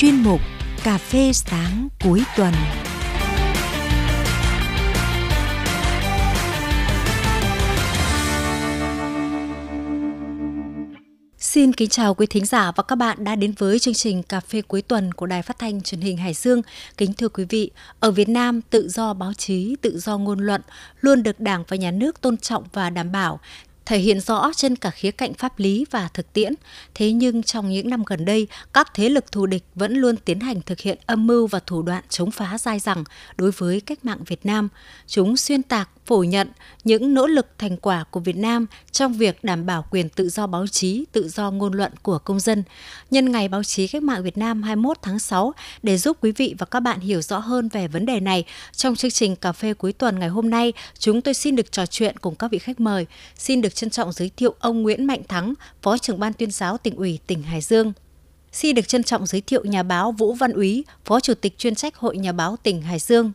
chuyên mục Cà phê sáng cuối tuần. Xin kính chào quý thính giả và các bạn đã đến với chương trình Cà phê cuối tuần của Đài Phát thanh Truyền hình Hải Dương. Kính thưa quý vị, ở Việt Nam, tự do báo chí, tự do ngôn luận luôn được Đảng và Nhà nước tôn trọng và đảm bảo thể hiện rõ trên cả khía cạnh pháp lý và thực tiễn. Thế nhưng trong những năm gần đây, các thế lực thù địch vẫn luôn tiến hành thực hiện âm mưu và thủ đoạn chống phá dai dẳng đối với cách mạng Việt Nam. Chúng xuyên tạc, phủ nhận những nỗ lực thành quả của Việt Nam trong việc đảm bảo quyền tự do báo chí, tự do ngôn luận của công dân. Nhân ngày báo chí cách mạng Việt Nam 21 tháng 6, để giúp quý vị và các bạn hiểu rõ hơn về vấn đề này, trong chương trình Cà phê cuối tuần ngày hôm nay, chúng tôi xin được trò chuyện cùng các vị khách mời. Xin được trân trọng giới thiệu ông Nguyễn Mạnh Thắng, Phó trưởng ban tuyên giáo tỉnh ủy tỉnh Hải Dương. Xin được trân trọng giới thiệu nhà báo Vũ Văn Úy, Phó Chủ tịch chuyên trách Hội Nhà báo tỉnh Hải Dương.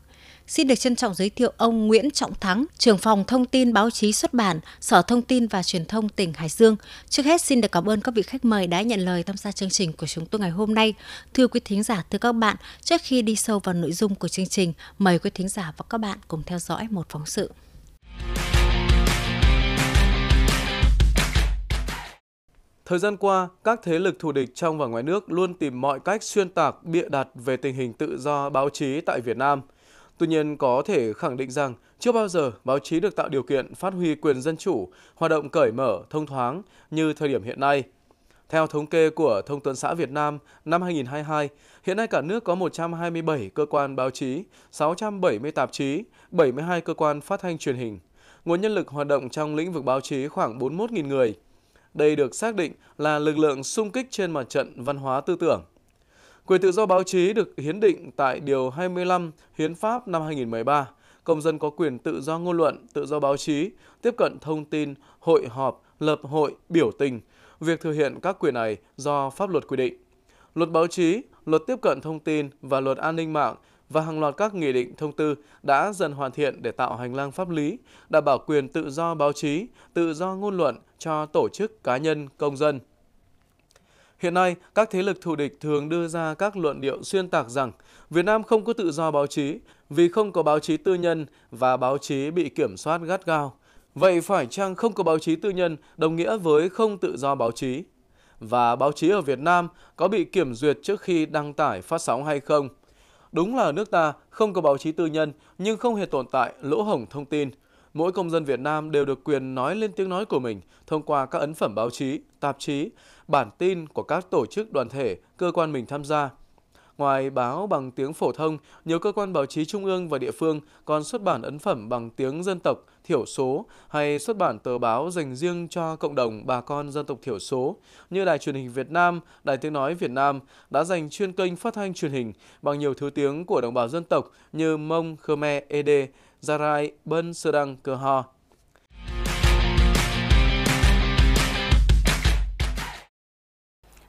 Xin được trân trọng giới thiệu ông Nguyễn Trọng Thắng, trưởng phòng thông tin báo chí xuất bản, Sở Thông tin và Truyền thông tỉnh Hải Dương. Trước hết xin được cảm ơn các vị khách mời đã nhận lời tham gia chương trình của chúng tôi ngày hôm nay. Thưa quý thính giả, thưa các bạn, trước khi đi sâu vào nội dung của chương trình, mời quý thính giả và các bạn cùng theo dõi một phóng sự. Thời gian qua, các thế lực thù địch trong và ngoài nước luôn tìm mọi cách xuyên tạc, bịa đặt về tình hình tự do báo chí tại Việt Nam. Tuy nhiên, có thể khẳng định rằng chưa bao giờ báo chí được tạo điều kiện phát huy quyền dân chủ, hoạt động cởi mở, thông thoáng như thời điểm hiện nay. Theo thống kê của Thông tấn xã Việt Nam năm 2022, hiện nay cả nước có 127 cơ quan báo chí, 670 tạp chí, 72 cơ quan phát thanh truyền hình. Nguồn nhân lực hoạt động trong lĩnh vực báo chí khoảng 41.000 người – đây được xác định là lực lượng xung kích trên mặt trận văn hóa tư tưởng. Quyền tự do báo chí được hiến định tại Điều 25 Hiến pháp năm 2013. Công dân có quyền tự do ngôn luận, tự do báo chí, tiếp cận thông tin, hội họp, lập hội, biểu tình. Việc thực hiện các quyền này do pháp luật quy định. Luật báo chí, luật tiếp cận thông tin và luật an ninh mạng và hàng loạt các nghị định thông tư đã dần hoàn thiện để tạo hành lang pháp lý, đảm bảo quyền tự do báo chí, tự do ngôn luận cho tổ chức cá nhân, công dân. Hiện nay, các thế lực thù địch thường đưa ra các luận điệu xuyên tạc rằng Việt Nam không có tự do báo chí vì không có báo chí tư nhân và báo chí bị kiểm soát gắt gao. Vậy phải chăng không có báo chí tư nhân đồng nghĩa với không tự do báo chí? Và báo chí ở Việt Nam có bị kiểm duyệt trước khi đăng tải phát sóng hay không? Đúng là nước ta không có báo chí tư nhân nhưng không hề tồn tại lỗ hổng thông tin. Mỗi công dân Việt Nam đều được quyền nói lên tiếng nói của mình thông qua các ấn phẩm báo chí, tạp chí, bản tin của các tổ chức đoàn thể, cơ quan mình tham gia – Ngoài báo bằng tiếng phổ thông, nhiều cơ quan báo chí trung ương và địa phương còn xuất bản ấn phẩm bằng tiếng dân tộc, thiểu số hay xuất bản tờ báo dành riêng cho cộng đồng bà con dân tộc thiểu số như Đài truyền hình Việt Nam, Đài tiếng nói Việt Nam đã dành chuyên kênh phát thanh truyền hình bằng nhiều thứ tiếng của đồng bào dân tộc như Mông, Khmer, Ede, Zarai, Bân, Sơ Đăng, Cơ Ho.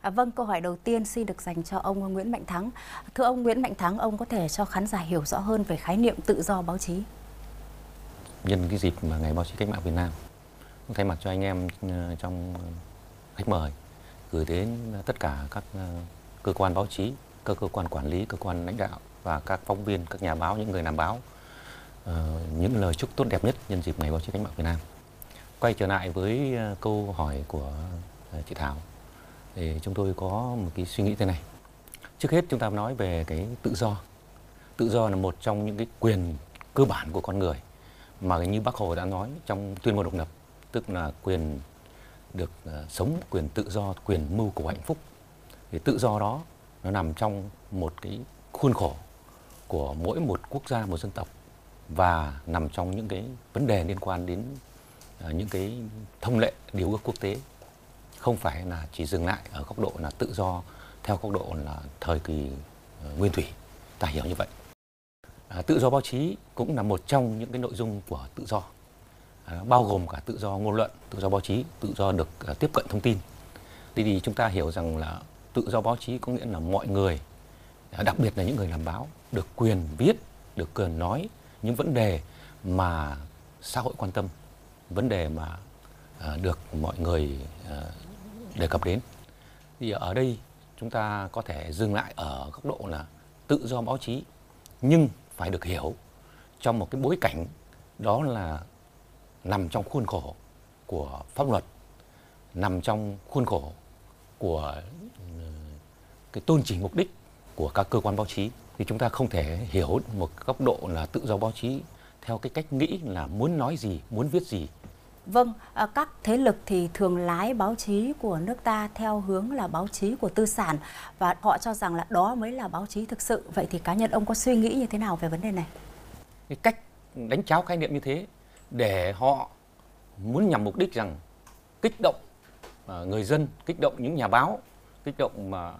À, vâng, câu hỏi đầu tiên xin được dành cho ông Nguyễn Mạnh Thắng. Thưa ông Nguyễn Mạnh Thắng, ông có thể cho khán giả hiểu rõ hơn về khái niệm tự do báo chí? Nhân cái dịp mà Ngày Báo chí Cách mạng Việt Nam, thay mặt cho anh em ờ, trong khách mời, gửi đến tất cả các ờ, cơ quan báo chí, các cơ quan quản lý, cơ quan lãnh đạo và các phóng viên, các nhà báo, những người làm báo, ờ, những lời chúc tốt đẹp nhất nhân dịp Ngày Báo chí Cách mạng Việt Nam. Quay trở lại với câu hỏi của chị Thảo thì chúng tôi có một cái suy nghĩ thế này. Trước hết chúng ta nói về cái tự do. Tự do là một trong những cái quyền cơ bản của con người mà như bác hồ đã nói trong tuyên ngôn độc lập tức là quyền được uh, sống quyền tự do quyền mưu cầu hạnh phúc. Thì tự do đó nó nằm trong một cái khuôn khổ của mỗi một quốc gia một dân tộc và nằm trong những cái vấn đề liên quan đến uh, những cái thông lệ điều ước quốc tế không phải là chỉ dừng lại ở góc độ là tự do theo góc độ là thời kỳ ờ, nguyên thủy. Ta hiểu như vậy. À, tự do báo chí cũng là một trong những cái nội dung của tự do. À, bao gồm cả tự do ngôn luận tự do báo chí tự do được uh, tiếp cận thông tin. Thì, thì chúng ta hiểu rằng là tự do báo chí có nghĩa là mọi người à, đặc biệt là những người làm báo được quyền viết được quyền nói những vấn đề mà xã hội quan tâm vấn đề mà ờ, được mọi người đề cập đến thì ở đây chúng ta có thể dừng lại ở góc độ là tự do báo chí nhưng phải được hiểu trong một cái bối cảnh đó là nằm trong khuôn khổ của pháp luật nằm trong khuôn khổ của ừ, cái tôn chỉ mục đích của các cơ quan báo chí thì chúng ta không thể hiểu một góc độ là tự do báo chí theo cái cách nghĩ là muốn nói gì, muốn viết gì. Vâng, à, các thế lực thì thường lái báo chí của nước ta theo hướng là báo chí của tư sản và họ cho rằng là đó mới là báo chí thực sự. Vậy thì cá nhân ông có suy nghĩ như thế nào về vấn đề này? Cái cách đánh cháo khái niệm như thế để họ muốn nhằm mục đích rằng kích động à, người dân, kích động những nhà báo, kích động mà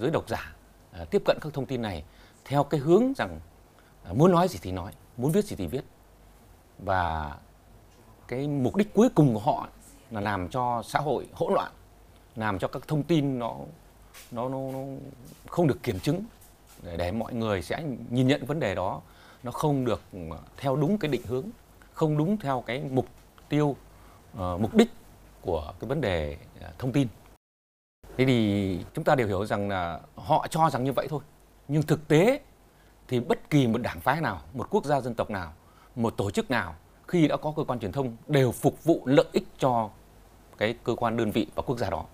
giới độc giả à, tiếp cận các thông tin này theo cái hướng rằng muốn nói gì thì nói muốn viết gì thì viết và cái mục đích cuối cùng của họ là làm cho xã hội hỗn loạn làm cho các thông tin nó nó nó, nó không được kiểm chứng để, để mọi người sẽ nhìn nhận vấn đề đó. Nó không được ờ, theo đúng cái định hướng không đúng theo cái mục tiêu uh, mục đích của cái vấn đề ờ, thông tin. Thế thì chúng ta đều hiểu rằng là họ cho rằng như vậy thôi. Nhưng thực tế thì bất kỳ một đảng phái nào, một quốc gia dân tộc nào, một tổ chức nào khi đã có cơ quan truyền thông đều phục vụ lợi ích cho cái cơ quan đơn vị và quốc gia đó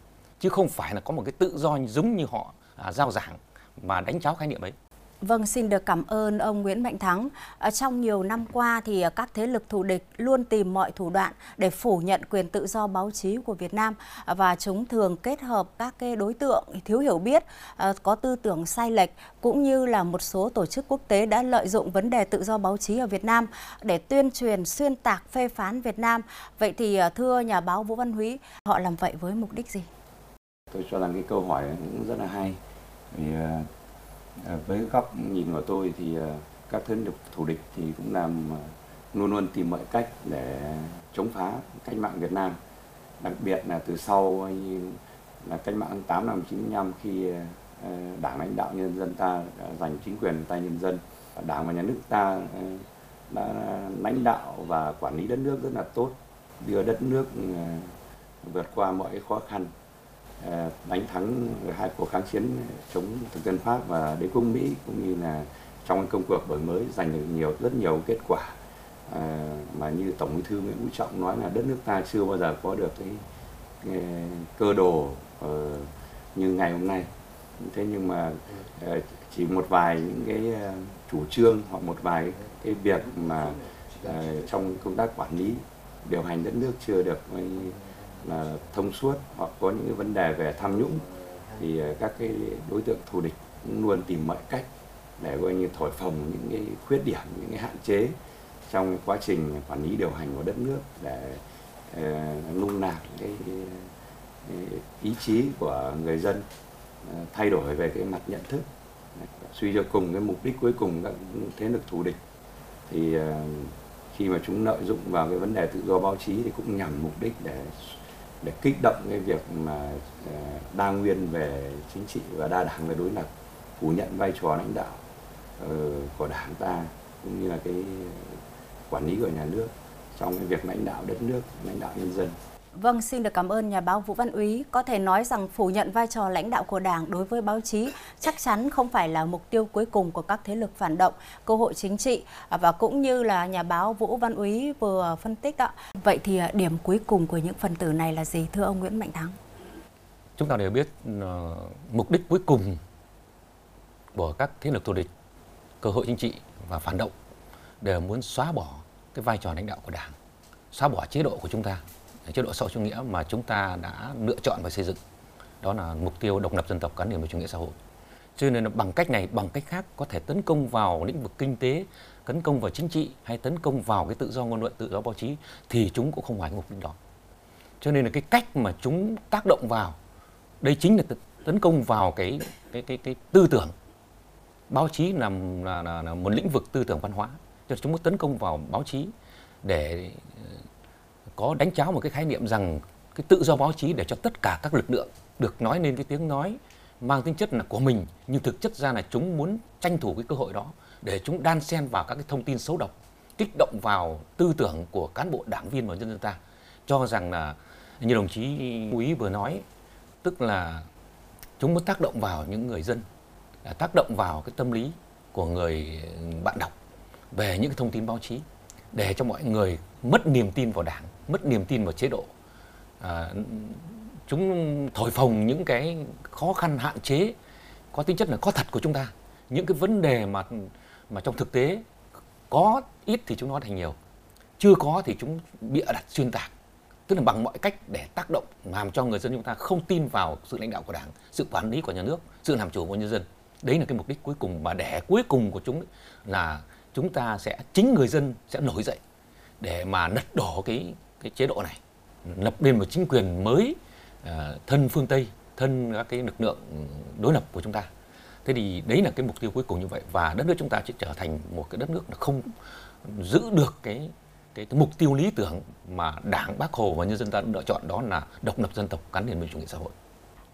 chứ không phải là có một cái tự do giống như họ à, giao giảng mà đánh cháo khái niệm ấy. Vâng, xin được cảm ơn ông Nguyễn Mạnh Thắng. À, trong nhiều năm qua thì các thế lực thù địch luôn tìm mọi thủ đoạn để phủ nhận quyền tự do báo chí của Việt Nam à, và chúng thường kết hợp các cái đối tượng thiếu hiểu biết, à, có tư tưởng sai lệch cũng như là một số tổ chức quốc tế đã lợi dụng vấn đề tự do báo chí ở Việt Nam để tuyên truyền xuyên tạc phê phán Việt Nam. Vậy thì thưa nhà báo Vũ Văn Húy, họ làm vậy với mục đích gì? Tôi cho rằng cái câu hỏi cũng rất là hay. Vì À, với góc nhìn của tôi thì à, các thế lực thù địch thì cũng làm à, luôn luôn tìm mọi cách để chống phá cách mạng Việt Nam. Đặc biệt là từ sau là cách mạng tháng 8 năm 95 khi đảng lãnh đạo nhân dân ta giành chính quyền tay nhân dân, đảng và nhà nước ta đã lãnh đạo và quản lý đất nước rất là tốt, đưa đất nước vượt qua mọi khó khăn. Ờ, đánh thắng hai cuộc kháng chiến chống thực dân Pháp và đế quốc Mỹ cũng như là trong công cuộc đổi mới giành được nhiều rất nhiều kết quả. À, mà như tổng bí thư Nguyễn Phú Trọng nói là đất nước ta chưa bao giờ có được cái, cái cơ đồ uh, như ngày hôm nay. Thế nhưng mà uh, chỉ một vài những cái uh, chủ trương hoặc một vài cái việc mà uh, trong công tác quản lý điều hành đất nước chưa được uh, là thông suốt hoặc có những cái vấn đề về tham nhũng thì ờ, các cái đối tượng thù địch cũng luôn tìm mọi cách để coi như thổi phồng những cái khuyết điểm những cái hạn chế trong quá trình quản lý điều hành của đất nước để ờ, nung nạc cái, cái ý chí của người dân ờ, thay đổi về cái mặt nhận thức suy cho cùng cái mục đích cuối cùng các thế lực thù địch. Thì khi mà chúng lợi dụng vào cái vấn đề tự do báo chí thì cũng nhằm mục đích để để kích động cái việc mà ờ, đa nguyên về chính trị và đa đảng về đối lập, phủ nhận vai trò lãnh đạo ờ, của đảng ta cũng như là cái quản lý của nhà nước trong cái việc lãnh đạo đất nước, lãnh đạo nhân dân. Vâng, xin được cảm ơn nhà báo Vũ Văn Úy. Có thể nói rằng phủ nhận vai trò lãnh đạo của Đảng đối với báo chí chắc chắn không phải là mục tiêu cuối cùng của các thế lực phản động, cơ hội chính trị à, và cũng như là nhà báo Vũ Văn Úy vừa phân tích đó. Vậy thì à, điểm cuối cùng của những phần tử này là gì thưa ông Nguyễn Mạnh Thắng? Chúng ta đều biết uh, mục đích cuối cùng của các thế lực thù địch, cơ hội chính trị và phản động đều muốn xóa bỏ cái vai trò lãnh đạo của Đảng, xóa bỏ chế độ của chúng ta chế độ xã hội chủ nghĩa mà chúng ta đã lựa chọn và xây dựng. Đó là mục tiêu độc lập dân tộc gắn liền với chủ nghĩa xã hội. Cho nên là bằng cách này bằng cách khác có thể tấn công vào lĩnh vực kinh tế tấn công vào chính trị hay tấn công vào cái tự do ngôn luận tự do báo chí thì chúng cũng không phải mục đích đó. Cho nên là cái cách mà chúng tác động vào đây chính là tấn công vào cái cái cái cái tư tưởng. Báo chí là là, là, là một lĩnh vực tư tưởng văn hóa. Cho nên chúng muốn tấn công vào báo chí để có đánh cháo một cái khái niệm rằng cái tự do báo chí để cho tất cả các lực lượng được nói lên cái tiếng nói mang tính chất là của mình, nhưng thực chất ra là chúng muốn tranh thủ cái cơ hội đó để chúng đan xen vào các cái thông tin xấu độc, kích động vào tư tưởng của cán bộ đảng viên và nhân dân ta. Cho rằng là như đồng chí quý vừa nói, tức là chúng muốn tác động vào những người dân tác động vào cái tâm lý của người bạn đọc về những cái thông tin báo chí để cho mọi người mất niềm tin vào đảng mất niềm tin vào chế độ. À, chúng thổi phồng những cái khó khăn hạn chế có tính chất là có thật của chúng ta. Những cái vấn đề mà mà trong thực tế có ít thì chúng nói thành nhiều chưa có thì chúng bịa đặt xuyên tạc. Tức là bằng mọi cách để tác động làm cho người dân chúng ta không tin vào sự lãnh đạo của đảng sự quản lý của nhà nước sự làm chủ của nhân dân. Đấy là cái mục đích cuối cùng mà để cuối cùng của chúng là chúng ta sẽ chính người dân sẽ nổi dậy để mà lật đổ cái cái chế độ này lập nên một chính quyền mới ờ, thân phương tây thân các cái lực lượng đối lập của chúng ta. Thế thì đấy là cái mục tiêu cuối cùng như vậy và đất nước chúng ta sẽ trở thành một cái đất nước là không giữ được cái cái, cái mục tiêu lý tưởng mà đảng bác hồ và nhân dân ta lựa chọn đó là độc lập dân tộc gắn liền với chủ nghĩa xã hội.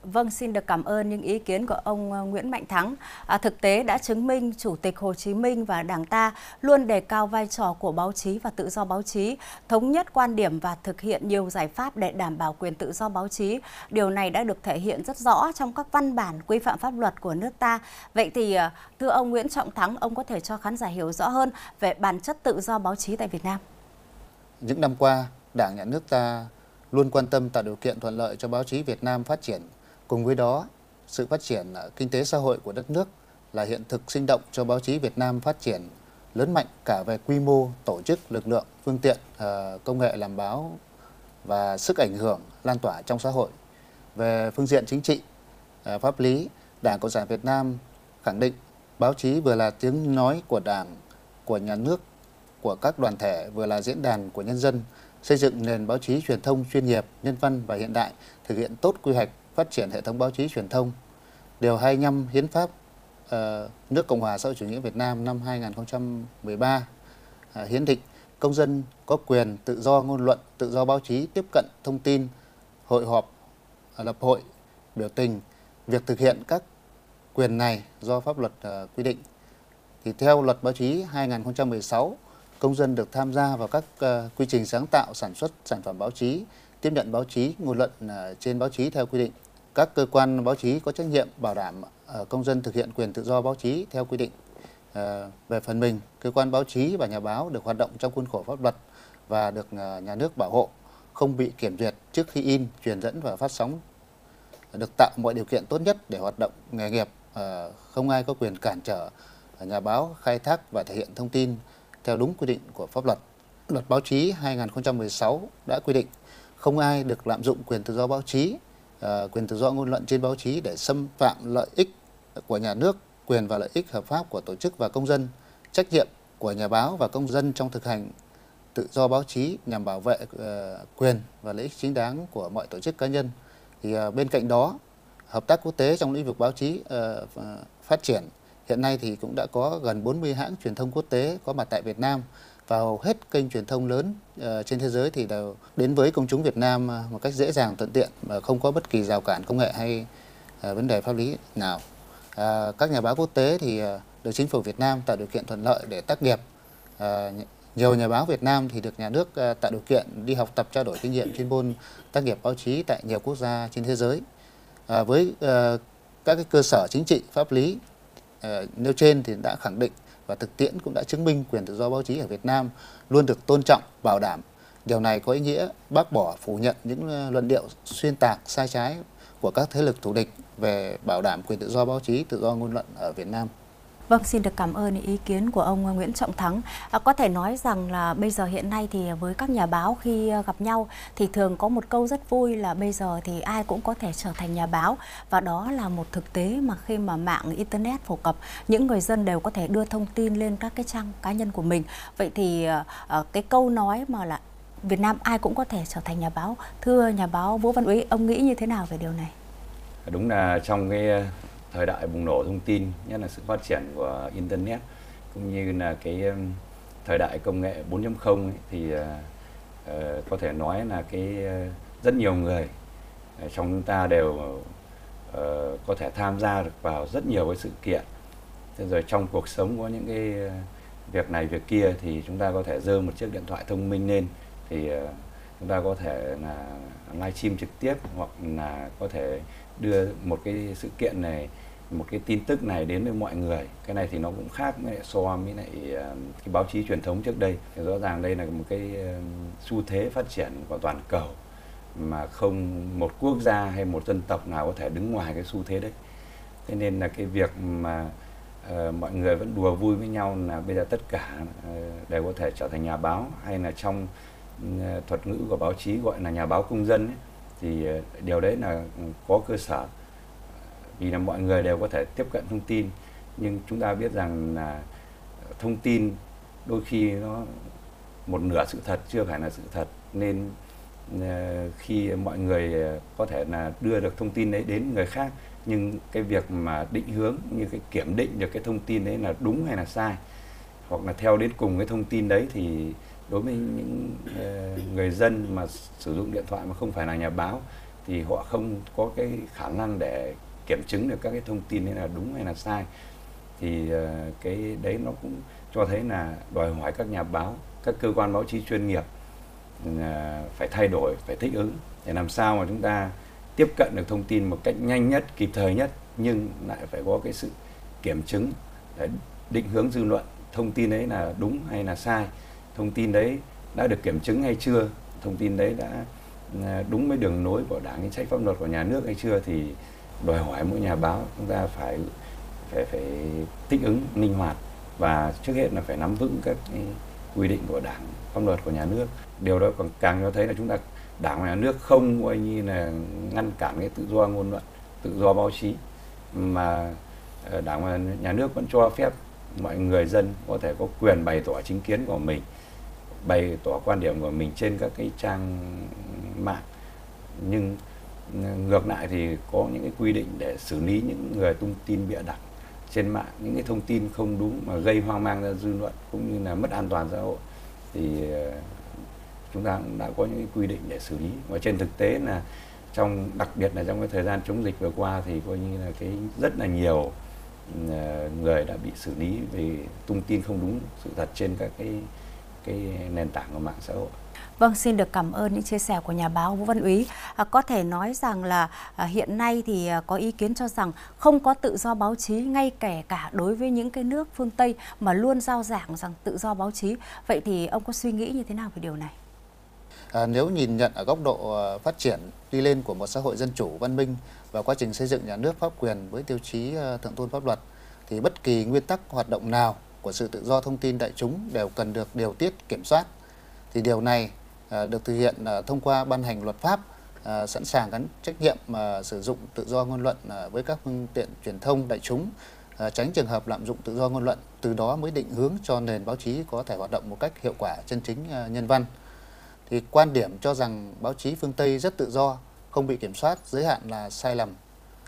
Vâng, xin được cảm ơn những ý kiến của ông ờ, Nguyễn Mạnh Thắng. À, thực tế đã chứng minh Chủ tịch Hồ Chí Minh và Đảng ta luôn đề cao vai trò của báo chí và tự do báo chí, thống nhất quan điểm và thực hiện nhiều giải pháp để đảm bảo quyền tự do báo chí. Điều này đã được thể hiện rất rõ trong các văn bản quy phạm pháp luật của nước ta. Vậy thì ờ, thưa ông Nguyễn Trọng Thắng, ông có thể cho khán giả hiểu rõ hơn về bản chất tự do báo chí tại Việt Nam? Những năm qua, Đảng, Nhà nước ta luôn quan tâm tạo điều kiện thuận lợi cho báo chí Việt Nam phát triển Cùng với đó, sự phát triển ờ, kinh tế xã hội của đất nước là hiện thực sinh động cho báo chí Việt Nam phát triển lớn mạnh cả về quy mô, tổ chức, lực lượng, phương tiện, ờ, công nghệ làm báo và sức ảnh hưởng lan tỏa trong xã hội. Về phương diện chính trị, ờ, pháp lý, Đảng Cộng sản Việt Nam khẳng định báo chí vừa là tiếng nói của Đảng, của nhà nước, của các đoàn thể, vừa là diễn đàn của nhân dân, xây dựng nền báo chí truyền thông chuyên nghiệp, nhân văn và hiện đại, thực hiện tốt quy hoạch phát triển hệ thống báo chí truyền thông. Điều 25 Hiến pháp uh, nước Cộng hòa xã hội chủ nghĩa Việt Nam năm 2013 uh, à, hiến định công dân có quyền tự do ngôn luận, tự do báo chí tiếp cận thông tin, hội họp, à, lập hội, biểu tình. Việc thực hiện các quyền này do pháp luật uh, quy định. Thì theo luật báo chí 2016, công dân được tham gia vào các uh, quy trình sáng tạo sản xuất sản phẩm báo chí, tiếp nhận báo chí, ngôn luận uh, trên báo chí theo quy định các cơ quan báo chí có trách nhiệm bảo đảm ờ, công dân thực hiện quyền tự do báo chí theo quy định. Ờ, về phần mình, cơ quan báo chí và nhà báo được hoạt động trong khuôn khổ pháp luật và được ờ, nhà nước bảo hộ, không bị kiểm duyệt trước khi in, truyền dẫn và phát sóng, được tạo mọi điều kiện tốt nhất để hoạt động nghề nghiệp, không ai có quyền cản trở nhà báo khai thác và thể hiện thông tin theo đúng quy định của pháp luật. Luật báo chí 2016 đã quy định không ai được lạm dụng quyền tự do báo chí uh, quyền tự do ngôn luận trên báo chí để xâm phạm lợi ích của nhà nước, quyền và lợi ích hợp pháp của tổ chức và công dân, trách nhiệm của nhà báo và công dân trong thực hành tự do báo chí nhằm bảo vệ uh, quyền và lợi ích chính đáng của mọi tổ chức cá nhân. Thì uh, bên cạnh đó, hợp tác quốc tế trong lĩnh vực báo chí uh, phát triển. Hiện nay thì cũng đã có gần 40 hãng truyền thông quốc tế có mặt tại Việt Nam và hầu hết kênh truyền thông lớn ờ, trên thế giới thì đều đến với công chúng Việt Nam ờ, một cách dễ dàng, thuận tiện và không có bất kỳ rào cản công nghệ hay ờ, vấn đề pháp lý nào. Các nhà báo quốc tế thì được chính phủ Việt Nam tạo điều kiện thuận lợi để tác nghiệp. Nhiều nhà báo Việt Nam thì được nhà nước tạo điều kiện đi học tập, trao đổi kinh nghiệm chuyên môn, tác nghiệp báo chí tại nhiều quốc gia trên thế giới. Với các cái cơ sở chính trị, pháp lý nêu trên thì đã khẳng định và thực tiễn cũng đã chứng minh quyền tự do báo chí ở Việt Nam luôn được tôn trọng, bảo đảm. Điều này có ý nghĩa bác bỏ phủ nhận những ờ, luận điệu xuyên tạc sai trái của các thế lực thù địch về bảo đảm quyền tự do báo chí, tự do ngôn luận ở Việt Nam. Vâng, xin được cảm ơn ý kiến của ông Nguyễn Trọng Thắng. À, có thể nói rằng là bây giờ hiện nay thì với các nhà báo khi ờ, gặp nhau thì thường có một câu rất vui là bây giờ thì ai cũng có thể trở thành nhà báo và đó là một thực tế mà khi mà mạng internet phổ cập, những người dân đều có thể đưa thông tin lên các cái trang cá nhân của mình. Vậy thì à, cái câu nói mà là Việt Nam ai cũng có thể trở thành nhà báo. Thưa nhà báo Vũ Văn Úy, ông nghĩ như thế nào về điều này? Đúng là trong cái thời đại bùng nổ thông tin nhất là sự phát triển của internet cũng như là cái um, thời đại công nghệ 4.0 ấy, thì uh, có thể nói là cái uh, rất nhiều người uh, trong chúng ta đều uh, có thể tham gia được vào rất nhiều cái sự kiện. Thế rồi trong cuộc sống có những cái việc này việc kia thì chúng ta có thể dơ một chiếc điện thoại thông minh lên thì uh, chúng ta có thể là livestream trực tiếp hoặc là có thể đưa một cái sự kiện này một cái tin tức này đến với mọi người. Cái này thì nó cũng khác với so với lại um, cái báo chí truyền thống trước đây. Rõ ràng đây là một cái um, xu thế phát triển của toàn cầu mà không một quốc gia hay một dân tộc nào có thể đứng ngoài cái xu thế đấy. Thế nên là cái việc mà uh, mọi người vẫn đùa vui với nhau là bây giờ tất cả uh, đều có thể trở thành nhà báo hay là trong Ờ, thuật ngữ của báo chí gọi là nhà báo công dân ấy, thì ờ, điều đấy là có cơ sở. Vì là mọi người đều có thể tiếp cận thông tin nhưng chúng ta biết rằng là thông tin đôi khi nó một nửa sự thật chưa phải là sự thật. Nên ờ, khi mọi người có thể là đưa được thông tin đấy đến người khác nhưng cái việc mà định hướng như cái kiểm định được cái thông tin đấy là đúng hay là sai hoặc là theo đến cùng cái thông tin đấy thì đối với những ờ, người dân mà sử dụng điện thoại mà không phải là nhà báo thì họ không có cái khả năng để kiểm chứng được các cái thông tin đấy là đúng hay là sai. Thì ờ, cái đấy nó cũng cho thấy là đòi hỏi các nhà báo, các cơ quan báo chí chuyên nghiệp ừ, à, phải thay đổi, phải thích ứng để làm sao mà chúng ta tiếp cận được thông tin một cách nhanh nhất, kịp thời nhất, nhưng lại phải có cái sự kiểm chứng để định hướng dư luận thông tin đấy là đúng hay là sai thông tin đấy đã được kiểm chứng hay chưa? Thông tin đấy đã à, đúng với đường lối của đảng chính sách pháp luật của nhà nước hay chưa? Thì đòi hỏi mỗi nhà báo chúng ta phải phải phải thích ứng linh hoạt và trước hết là phải nắm vững các quy định của đảng, pháp luật của nhà nước. Điều đó còn càng cho thấy là chúng ta, đảng và nhà nước không coi như là ngăn cản cái tự do ngôn luận, tự do báo chí mà ờ, đảng và nhà nước vẫn cho phép mọi người dân có thể có quyền bày tỏ chính kiến của mình, bày tỏ quan điểm của mình trên các cái trang mạng. Nhưng ngược lại thì có những cái quy định để xử lý những người tung tin bịa đặt trên mạng, những cái thông tin không đúng mà gây hoang mang ra dư luận cũng như là mất an toàn xã hội thì ờ, chúng ta cũng đã có những cái quy định để xử lý. Và trên thực tế là trong, đặc biệt là trong cái thời gian chống dịch vừa qua thì coi như là cái rất là nhiều người đã bị xử lý về tung tin không đúng sự thật trên các cái cái nền tảng của mạng xã hội Vâng, xin được cảm ơn những chia sẻ của nhà báo Vũ Văn Úy. À, có thể nói rằng là à, hiện nay thì à, có ý kiến cho rằng không có tự do báo chí ngay kể cả đối với những cái nước phương Tây mà luôn giao giảng rằng tự do báo chí. Vậy thì ông có suy nghĩ như thế nào về điều này? À, nếu nhìn nhận ở góc độ à, phát triển đi lên của một xã hội dân chủ văn minh và quá trình xây dựng nhà nước pháp quyền với tiêu chí ờ, thượng tôn pháp luật, thì bất kỳ nguyên tắc hoạt động nào của sự tự do thông tin đại chúng đều cần được điều tiết, kiểm soát. Thì điều này ờ, được thực hiện ờ, thông qua ban hành luật pháp sẵn sàng gắn trách nhiệm sử dụng tự do ngôn luận với các phương tiện truyền thông đại chúng tránh trường hợp lạm dụng tự do ngôn luận, từ đó mới định hướng cho nền báo chí có thể hoạt động một cách hiệu quả, chân chính nhân văn. Thì quan điểm cho rằng báo chí phương Tây rất tự do không bị kiểm soát giới hạn là sai lầm.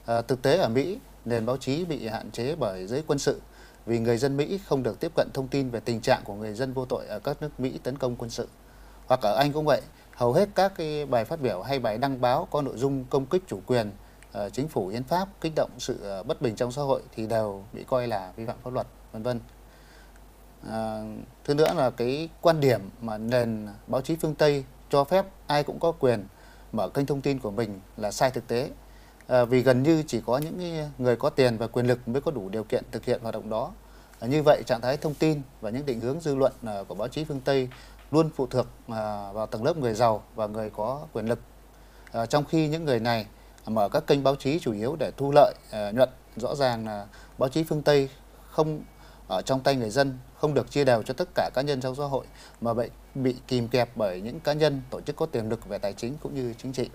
À, thực tế ở Mỹ nền báo chí bị hạn chế bởi giới quân sự vì người dân Mỹ không được tiếp cận thông tin về tình trạng của người dân vô tội ở các nước Mỹ tấn công quân sự. Hoặc ở Anh cũng vậy hầu hết các cái bài phát biểu hay bài đăng báo có nội dung công kích chủ quyền uh, chính phủ hiến pháp kích động sự uh, bất bình trong xã hội thì đều bị coi là vi phạm pháp luật vân vân. À, thứ nữa là cái quan điểm mà nền báo chí phương Tây cho phép ai cũng có quyền mở kênh thông tin của mình là sai thực tế. À, vì gần như chỉ có những người có tiền và quyền lực mới có đủ điều kiện thực hiện hoạt động đó. À, như vậy trạng thái thông tin và những định hướng dư luận à, của báo chí phương Tây luôn phụ thuộc à, vào tầng lớp người giàu và người có quyền lực. À, trong khi những người này mở các kênh báo chí chủ yếu để thu lợi à, nhuận, rõ ràng là báo chí phương Tây không ở trong tay người dân không được chia đều cho tất cả cá nhân trong xã hội mà bị bị kìm kẹp bởi những cá nhân tổ chức có tiềm lực về tài chính cũng như chính trị.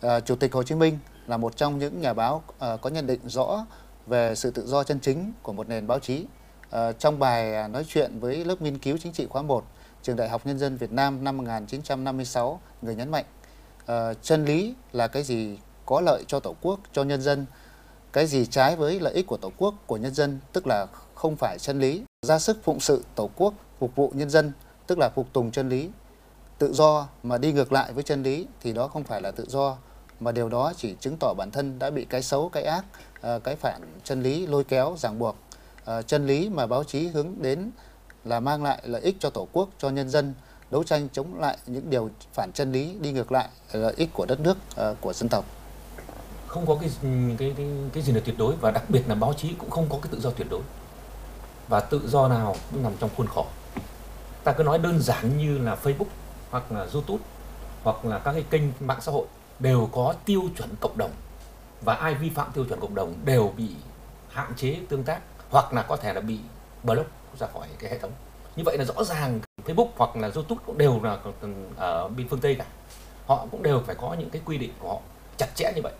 À, Chủ tịch Hồ Chí Minh là một trong những nhà báo à, có nhận định rõ về sự tự do chân chính của một nền báo chí. À, trong bài nói chuyện với lớp nghiên cứu chính trị khóa 1, Trường Đại học Nhân dân Việt Nam năm 1956, người nhấn mạnh à, chân lý là cái gì có lợi cho Tổ quốc, cho nhân dân, cái gì trái với lợi ích của Tổ quốc, của nhân dân, tức là không phải chân lý. Ra sức phụng sự Tổ quốc, phục vụ nhân dân, tức là phục tùng chân lý. Tự do mà đi ngược lại với chân lý thì đó không phải là tự do, mà điều đó chỉ chứng tỏ bản thân đã bị cái xấu, cái ác, ờ, cái phản chân lý lôi kéo, ràng buộc. Ờ, chân lý mà báo chí hướng đến là mang lại lợi ích cho Tổ quốc, cho nhân dân, đấu tranh chống lại những điều phản chân lý đi ngược lại lợi ích của đất nước ờ, của dân tộc không có cái cái cái cái gì là tuyệt đối và đặc biệt là báo chí cũng không có cái tự do tuyệt đối. Và tự do nào cũng nằm trong khuôn khổ. Ta cứ nói đơn giản như là Facebook hoặc là YouTube hoặc là các cái kênh mạng xã hội đều có tiêu chuẩn cộng đồng và ai vi phạm tiêu chuẩn cộng đồng đều bị hạn chế, tương tác hoặc là có thể là bị block ra khỏi cái hệ thống. Như vậy là rõ ràng Facebook hoặc là YouTube cũng đều là ở bên phương Tây cả. Họ cũng đều phải có những cái quy định của họ chặt chẽ như vậy.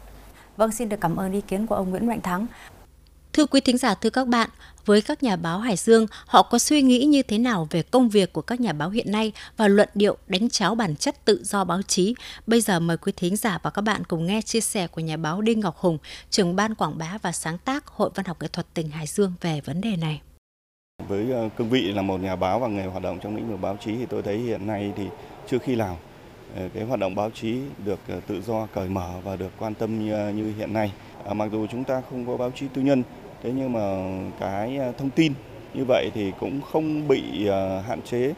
Vâng, xin được cảm ơn ý kiến của ông Nguyễn Mạnh Thắng. Thưa quý thính giả, thưa các bạn, với các nhà báo Hải Dương, họ có suy nghĩ như thế nào về công việc của các nhà báo hiện nay và luận điệu đánh cháo bản chất tự do báo chí? Bây giờ mời quý thính giả và các bạn cùng nghe chia sẻ của nhà báo Đinh Ngọc Hùng, trưởng ban quảng bá và sáng tác Hội Văn học Nghệ thuật tỉnh Hải Dương về vấn đề này. Với ờ, cương vị là một nhà báo và người hoạt động trong lĩnh vực báo chí thì tôi thấy hiện nay thì chưa khi nào Ờ, cái hoạt động báo chí được ờ, tự do cởi mở và được quan tâm ờ, như hiện nay. À, mặc dù chúng ta không có báo chí tư nhân thế nhưng mà cái thông tin như vậy thì cũng không bị hạn chế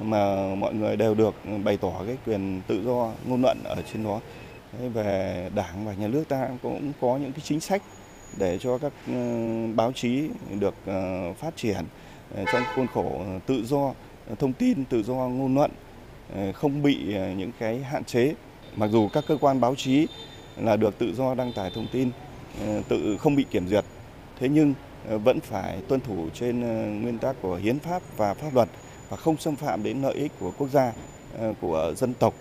mà mọi người đều được bày tỏ cái quyền tự do ngôn luận ở trên đó về đảng và nhà nước ta cũng có những cái chính sách để cho các báo chí được phát triển trong khuôn khổ tự do thông tin tự do ngôn luận Ờ, không bị ờ, những cái hạn chế mặc dù các cơ quan báo chí là được tự do đăng tải thông tin ờ, tự không bị kiểm duyệt thế nhưng vẫn phải tuân thủ trên nguyên tắc của hiến pháp và pháp luật và không xâm phạm đến lợi ích của quốc gia, của dân tộc.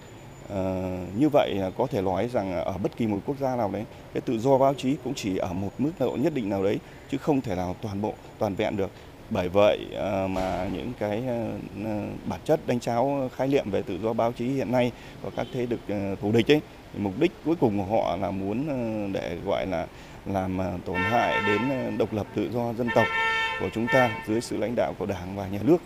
như vậy có thể nói rằng ở bất kỳ một quốc gia nào đấy, cái tự do báo chí cũng chỉ ở một mức độ nhất định nào đấy, chứ không thể nào toàn bộ, toàn vẹn được. Bởi vậy ờ, mà những cái ờ, bản chất đánh cháo khái niệm về tự do báo chí hiện nay của các thế lực ờ, thù địch ấy, mục đích cuối cùng của họ là muốn để gọi là làm tổn hại đến độc lập tự do dân tộc của chúng ta dưới sự lãnh đạo của Đảng và Nhà nước.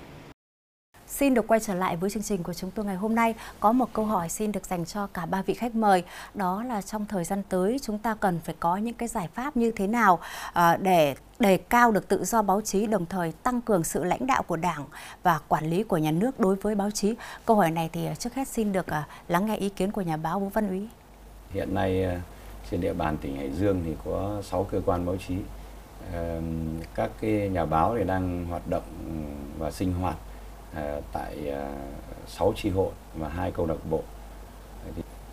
Xin được quay trở lại với chương trình của chúng tôi ngày hôm nay. Có một câu hỏi xin được dành cho cả ba vị khách mời. Đó là trong thời gian tới, chúng ta cần phải có những cái giải pháp như thế nào à, để đề cao được tự do báo chí, đồng thời tăng cường sự lãnh đạo của Đảng và quản lý của nhà nước đối với báo chí. Câu hỏi này thì trước hết xin được à, lắng nghe ý kiến của nhà báo Vũ Văn Úy. Hiện nay à, trên địa bàn tỉnh Hải Dương thì có 6 cơ quan báo chí các cái nhà báo thì đang hoạt động và sinh hoạt À, tại à, 6 tri hội và hai câu lạc bộ.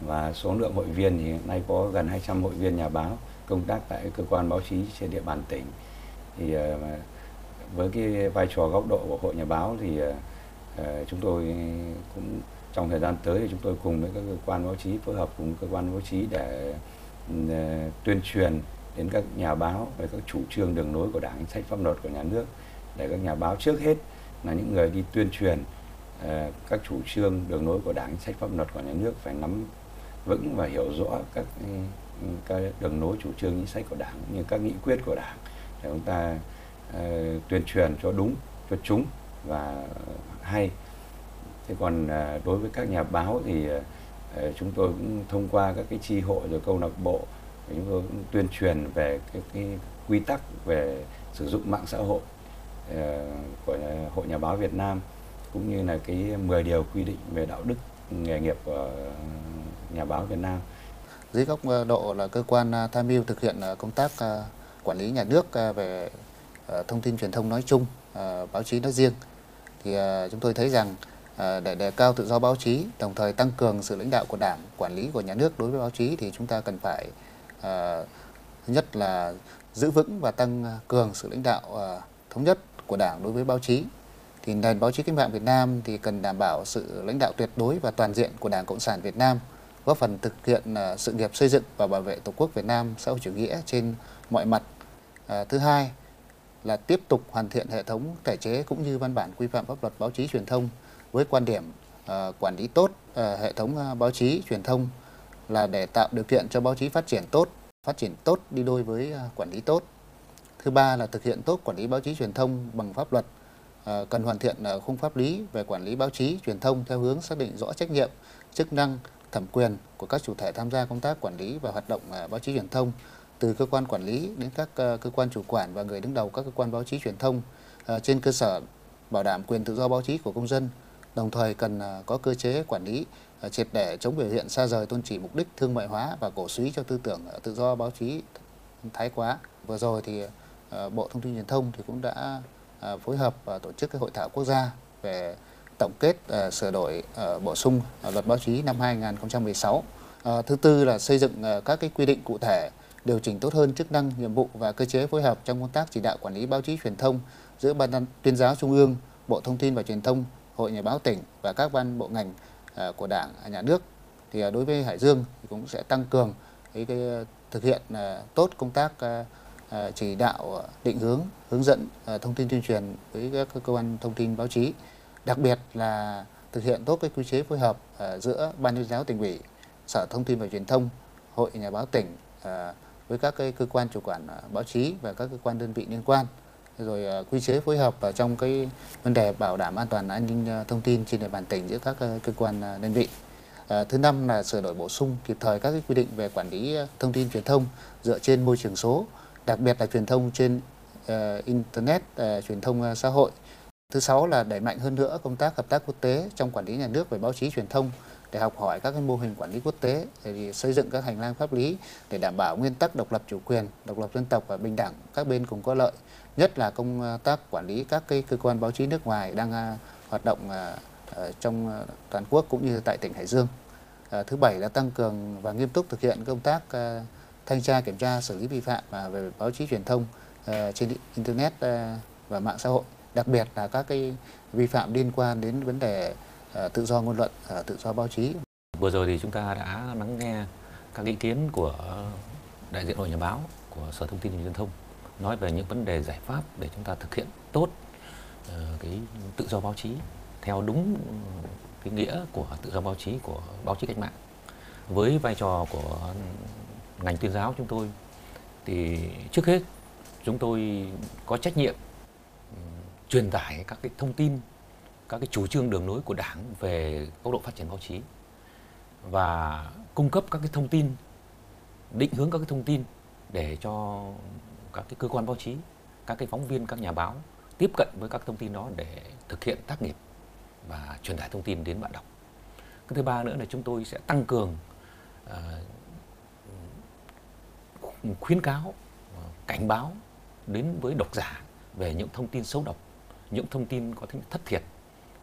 Và số lượng hội viên thì hiện nay có gần 200 hội viên nhà báo công tác tại cơ quan báo chí trên địa bàn tỉnh. Thì à, với cái vai trò góc độ của hội nhà báo thì chúng tôi cũng trong thời gian tới thì chúng tôi cùng với các cơ quan báo chí phối hợp cùng cơ quan báo chí để tuyên truyền đến các nhà báo về các chủ trương đường lối của đảng sách pháp luật của nhà nước để các nhà báo trước hết là những người đi tuyên truyền ờ, các chủ trương đường lối của đảng sách pháp luật của nhà nước phải nắm vững và hiểu rõ các ừ, các đường lối chủ trương chính sách của đảng như các nghị quyết của đảng để chúng ta uh, tuyên truyền cho đúng cho chúng và hay. Thế còn uh, đối với các nhà báo thì uh, chúng tôi cũng thông qua các cái chi hội rồi câu lạc bộ chúng tôi cũng tuyên truyền về cái, cái quy tắc về sử dụng mạng xã hội. Ờ, của hội nhà báo Việt Nam cũng như là cái 10 điều quy định về đạo đức nghề nghiệp của nhà báo Việt Nam. Dưới góc ờ, độ là cơ quan ờ, tham mưu thực hiện công tác quản lý nhà nước về thông tin truyền thông nói chung, báo chí nói riêng thì chúng tôi thấy rằng để đề cao tự do báo chí, đồng thời tăng cường sự lãnh đạo của Đảng, quản lý của nhà nước đối với báo chí thì chúng ta cần phải thứ nhất là giữ vững và tăng cường sự lãnh đạo thống nhất của Đảng đối với báo chí. Thì nền báo chí cách mạng Việt Nam thì cần đảm bảo sự lãnh đạo tuyệt đối và toàn diện của Đảng Cộng sản Việt Nam, góp phần thực hiện à, sự nghiệp xây dựng và bảo vệ Tổ quốc Việt Nam xã hội chủ nghĩa trên mọi mặt. À, thứ hai là tiếp tục hoàn thiện hệ thống thể chế cũng như văn bản quy phạm pháp luật báo chí truyền thông với quan điểm à, quản lý tốt à, hệ thống à, báo chí truyền thông là để tạo điều kiện cho báo chí phát triển tốt, phát triển tốt đi đôi với quản lý tốt. Thứ ba là thực hiện tốt quản lý báo chí truyền thông bằng pháp luật, ờ, cần hoàn thiện ờ, khung pháp lý về quản lý báo chí truyền thông theo hướng xác định rõ trách nhiệm, chức năng, thẩm quyền của các chủ thể tham gia công tác quản lý và hoạt động ờ, báo chí truyền thông từ cơ quan quản lý đến các cơ quan chủ quản và người đứng đầu các cơ quan báo chí truyền thông trên cơ sở bảo đảm quyền tự do báo chí của công dân đồng thời cần có cơ chế quản lý triệt để chống biểu hiện xa rời tôn chỉ mục đích thương mại hóa và cổ suý cho tư tưởng tự do báo chí thái quá. Vừa rồi thì Ờ, bộ Thông tin Truyền thông thì cũng đã ờ, phối hợp và tổ chức cái hội thảo quốc gia về tổng kết sửa đổi bổ sung luật báo chí năm 2016. Thứ tư là xây dựng các cái quy định cụ thể điều chỉnh tốt hơn chức năng, nhiệm vụ và cơ chế phối hợp trong công tác chỉ đạo quản lý báo chí truyền thông giữa ban tuyên giáo trung ương, Bộ Thông tin và Truyền thông, Hội Nhà báo tỉnh và các ban bộ ngành của Đảng, nhà nước. Thì đối với Hải Dương thì cũng sẽ tăng cường cái, cái thực hiện tốt công tác Ờ, chỉ đạo ờ, định hướng hướng dẫn ờ, thông tin tuyên truyền với các cơ quan thông tin báo chí, đặc biệt là thực hiện tốt cái quy chế phối hợp giữa ban tuyên giáo tỉnh ủy, sở thông tin và truyền thông, hội nhà báo tỉnh với các cái cơ quan chủ quản báo chí và các cơ quan đơn vị liên quan. Rồi quy chế phối hợp ở trong cái vấn đề bảo đảm an toàn an ninh thông tin trên địa bàn tỉnh giữa các cơ quan đơn vị. Thứ năm là sửa đổi bổ sung kịp thời các cái quy định về quản lý thông tin truyền thông dựa trên môi trường số đặc biệt là truyền thông trên uh, internet uh, truyền thông uh, xã hội Thứ sáu là đẩy mạnh hơn nữa công tác hợp tác quốc tế trong quản lý nhà nước về báo chí truyền thông để học hỏi các cái mô hình quản lý quốc tế để xây dựng các hành lang pháp lý để đảm bảo nguyên tắc độc lập chủ quyền, độc lập dân tộc và bình đẳng các bên cùng có lợi, nhất là công tác quản lý các cái cơ quan báo chí nước ngoài đang hoạt động trong toàn quốc cũng như tại tỉnh Hải Dương. Thứ bảy là tăng cường và nghiêm túc thực hiện công tác thanh tra kiểm tra xử lý vi phạm về báo chí truyền thông ờ, trên internet ờ, và mạng xã hội đặc biệt là các cái vi phạm liên quan đến vấn đề ờ, tự do ngôn luận, tự do báo chí. Vừa rồi thì chúng ta đã lắng nghe các ý kiến của đại diện hội nhà báo của Sở Thông tin và Truyền thông nói về những vấn đề giải pháp để chúng ta thực hiện tốt cái tự do báo chí theo đúng cái nghĩa của tự do báo chí của báo chí cách mạng. Với vai trò của ngành tuyên giáo chúng tôi thì trước hết chúng tôi có trách nhiệm ừ, truyền tải các cái thông tin các cái chủ trương đường lối của đảng về tốc độ phát triển báo chí và cung cấp các cái thông tin định hướng các cái thông tin để cho các cái cơ quan báo chí các cái phóng viên các nhà báo tiếp cận với các thông tin đó để thực hiện tác nghiệp và truyền tải thông tin đến bạn đọc. Cái thứ ba nữa là chúng tôi sẽ tăng cường uh, khuyến cáo ờ, cảnh báo đến với độc giả về những thông tin xấu độc, những thông tin có tính thất thiệt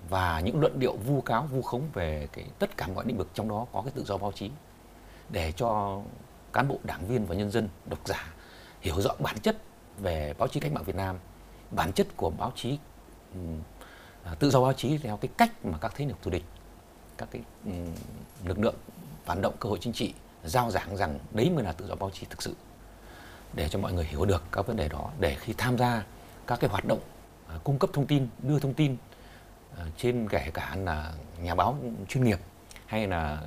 và những luận điệu vu cáo, vu khống về cái tất cả mọi lĩnh vực trong đó có cái tự do báo chí để cho cán bộ, đảng viên và nhân dân, độc giả hiểu rõ bản chất về báo chí cách mạng Việt Nam, bản chất của báo chí à, tự do báo chí theo cái cách mà các thế lực thù địch, các cái lực lượng phản động cơ hội chính trị giao giảng rằng đấy mới là tự do báo chí thực sự để cho mọi người hiểu được các vấn đề đó, để khi tham gia các cái hoạt động à, cung cấp thông tin, đưa thông tin à, trên kể cả là nhà báo chuyên nghiệp hay là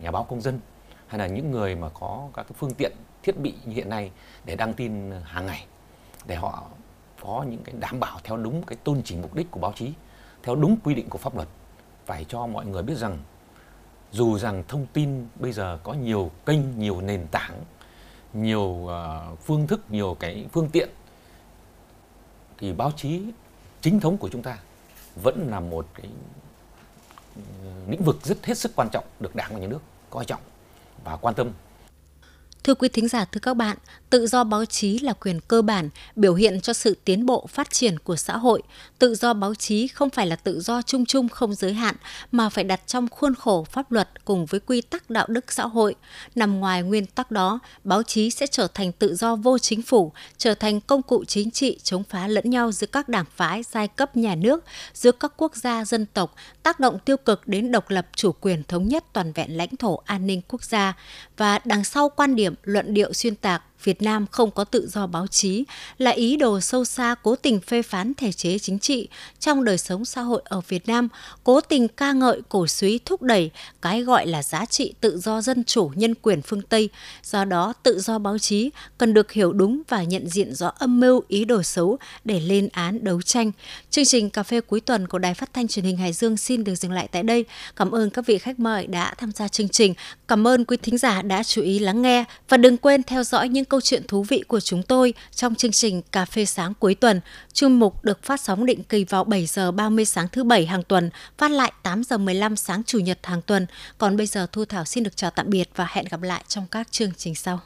nhà báo công dân hay là những người mà có các cái phương tiện, thiết bị như hiện nay để đăng tin hàng ngày, để họ có những cái đảm bảo theo đúng cái tôn chỉ mục đích của báo chí, theo đúng quy định của pháp luật, phải cho mọi người biết rằng dù rằng thông tin bây giờ có nhiều kênh, nhiều nền tảng nhiều uh, phương thức nhiều cái phương tiện thì báo chí chính thống của chúng ta vẫn là một cái ừ, lĩnh vực rất hết sức quan trọng được đảng và nhà nước coi trọng và quan tâm. Thưa quý thính giả, thưa các bạn, tự do báo chí là quyền cơ bản, biểu hiện cho sự tiến bộ phát triển của xã hội. Tự do báo chí không phải là tự do chung chung không giới hạn, mà phải đặt trong khuôn khổ pháp luật cùng với quy tắc đạo đức xã hội. Nằm ngoài nguyên tắc đó, báo chí sẽ trở thành tự do vô chính phủ, trở thành công cụ chính trị chống phá lẫn nhau giữa các đảng phái, giai cấp nhà nước, giữa các quốc gia dân tộc, tác động tiêu cực đến độc lập chủ quyền thống nhất toàn vẹn lãnh thổ an ninh quốc gia. Và đằng sau quan điểm luận điệu xuyên tạc Việt Nam không có tự do báo chí là ý đồ sâu xa cố tình phê phán thể chế chính trị trong đời sống xã hội ở Việt Nam, cố tình ca ngợi cổ suý thúc đẩy cái gọi là giá trị tự do dân chủ nhân quyền phương Tây. Do đó, tự do báo chí cần được hiểu đúng và nhận diện rõ âm mưu ý đồ xấu để lên án đấu tranh. Chương trình Cà phê cuối tuần của Đài Phát thanh Truyền hình Hải Dương xin được dừng lại tại đây. Cảm ơn các vị khách mời đã tham gia chương trình. Cảm ơn quý thính giả đã chú ý lắng nghe và đừng quên theo dõi những câu chuyện thú vị của chúng tôi trong chương trình Cà phê sáng cuối tuần. Chuyên mục được phát sóng định kỳ vào 7 giờ 30 sáng thứ bảy hàng tuần, phát lại 8 giờ 15 sáng chủ nhật hàng tuần. Còn bây giờ Thu Thảo xin được chào tạm biệt và hẹn gặp lại trong các chương trình sau.